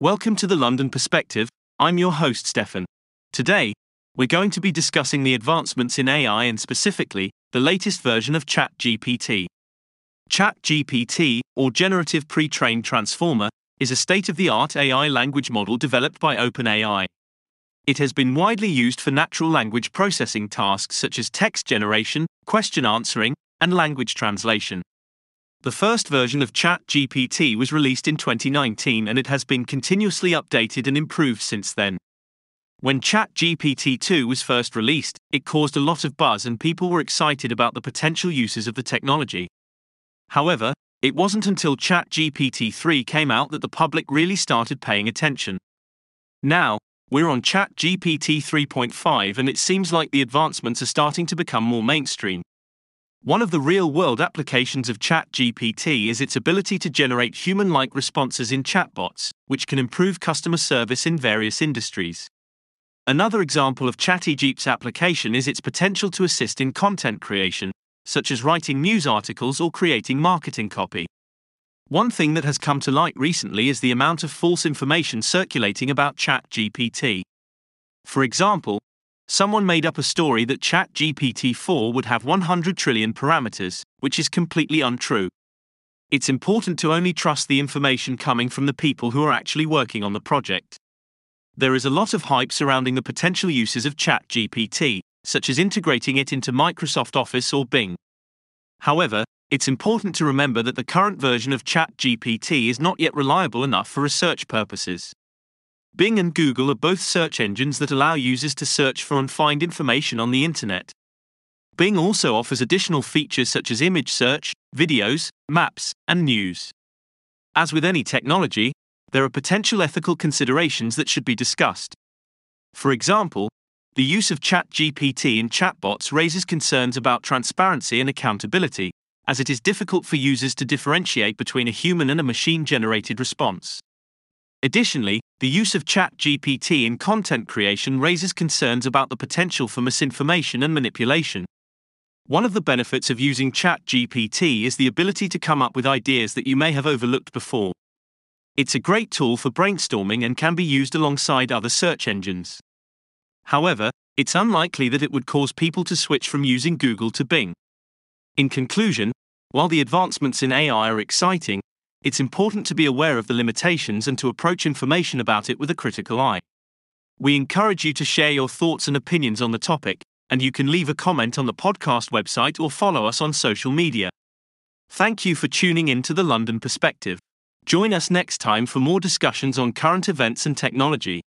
Welcome to the London Perspective. I'm your host, Stefan. Today, we're going to be discussing the advancements in AI and specifically, the latest version of ChatGPT. ChatGPT, or Generative Pre trained Transformer, is a state of the art AI language model developed by OpenAI. It has been widely used for natural language processing tasks such as text generation, question answering, and language translation. The first version of ChatGPT was released in 2019 and it has been continuously updated and improved since then. When ChatGPT 2 was first released, it caused a lot of buzz and people were excited about the potential uses of the technology. However, it wasn't until ChatGPT 3 came out that the public really started paying attention. Now, we're on ChatGPT 3.5 and it seems like the advancements are starting to become more mainstream. One of the real world applications of ChatGPT is its ability to generate human like responses in chatbots, which can improve customer service in various industries. Another example of ChatGPT's application is its potential to assist in content creation, such as writing news articles or creating marketing copy. One thing that has come to light recently is the amount of false information circulating about ChatGPT. For example, Someone made up a story that ChatGPT 4 would have 100 trillion parameters, which is completely untrue. It's important to only trust the information coming from the people who are actually working on the project. There is a lot of hype surrounding the potential uses of ChatGPT, such as integrating it into Microsoft Office or Bing. However, it's important to remember that the current version of ChatGPT is not yet reliable enough for research purposes. Bing and Google are both search engines that allow users to search for and find information on the internet. Bing also offers additional features such as image search, videos, maps, and news. As with any technology, there are potential ethical considerations that should be discussed. For example, the use of ChatGPT in chatbots raises concerns about transparency and accountability, as it is difficult for users to differentiate between a human and a machine generated response. Additionally, the use of ChatGPT in content creation raises concerns about the potential for misinformation and manipulation. One of the benefits of using ChatGPT is the ability to come up with ideas that you may have overlooked before. It's a great tool for brainstorming and can be used alongside other search engines. However, it's unlikely that it would cause people to switch from using Google to Bing. In conclusion, while the advancements in AI are exciting, it's important to be aware of the limitations and to approach information about it with a critical eye. We encourage you to share your thoughts and opinions on the topic, and you can leave a comment on the podcast website or follow us on social media. Thank you for tuning in to the London Perspective. Join us next time for more discussions on current events and technology.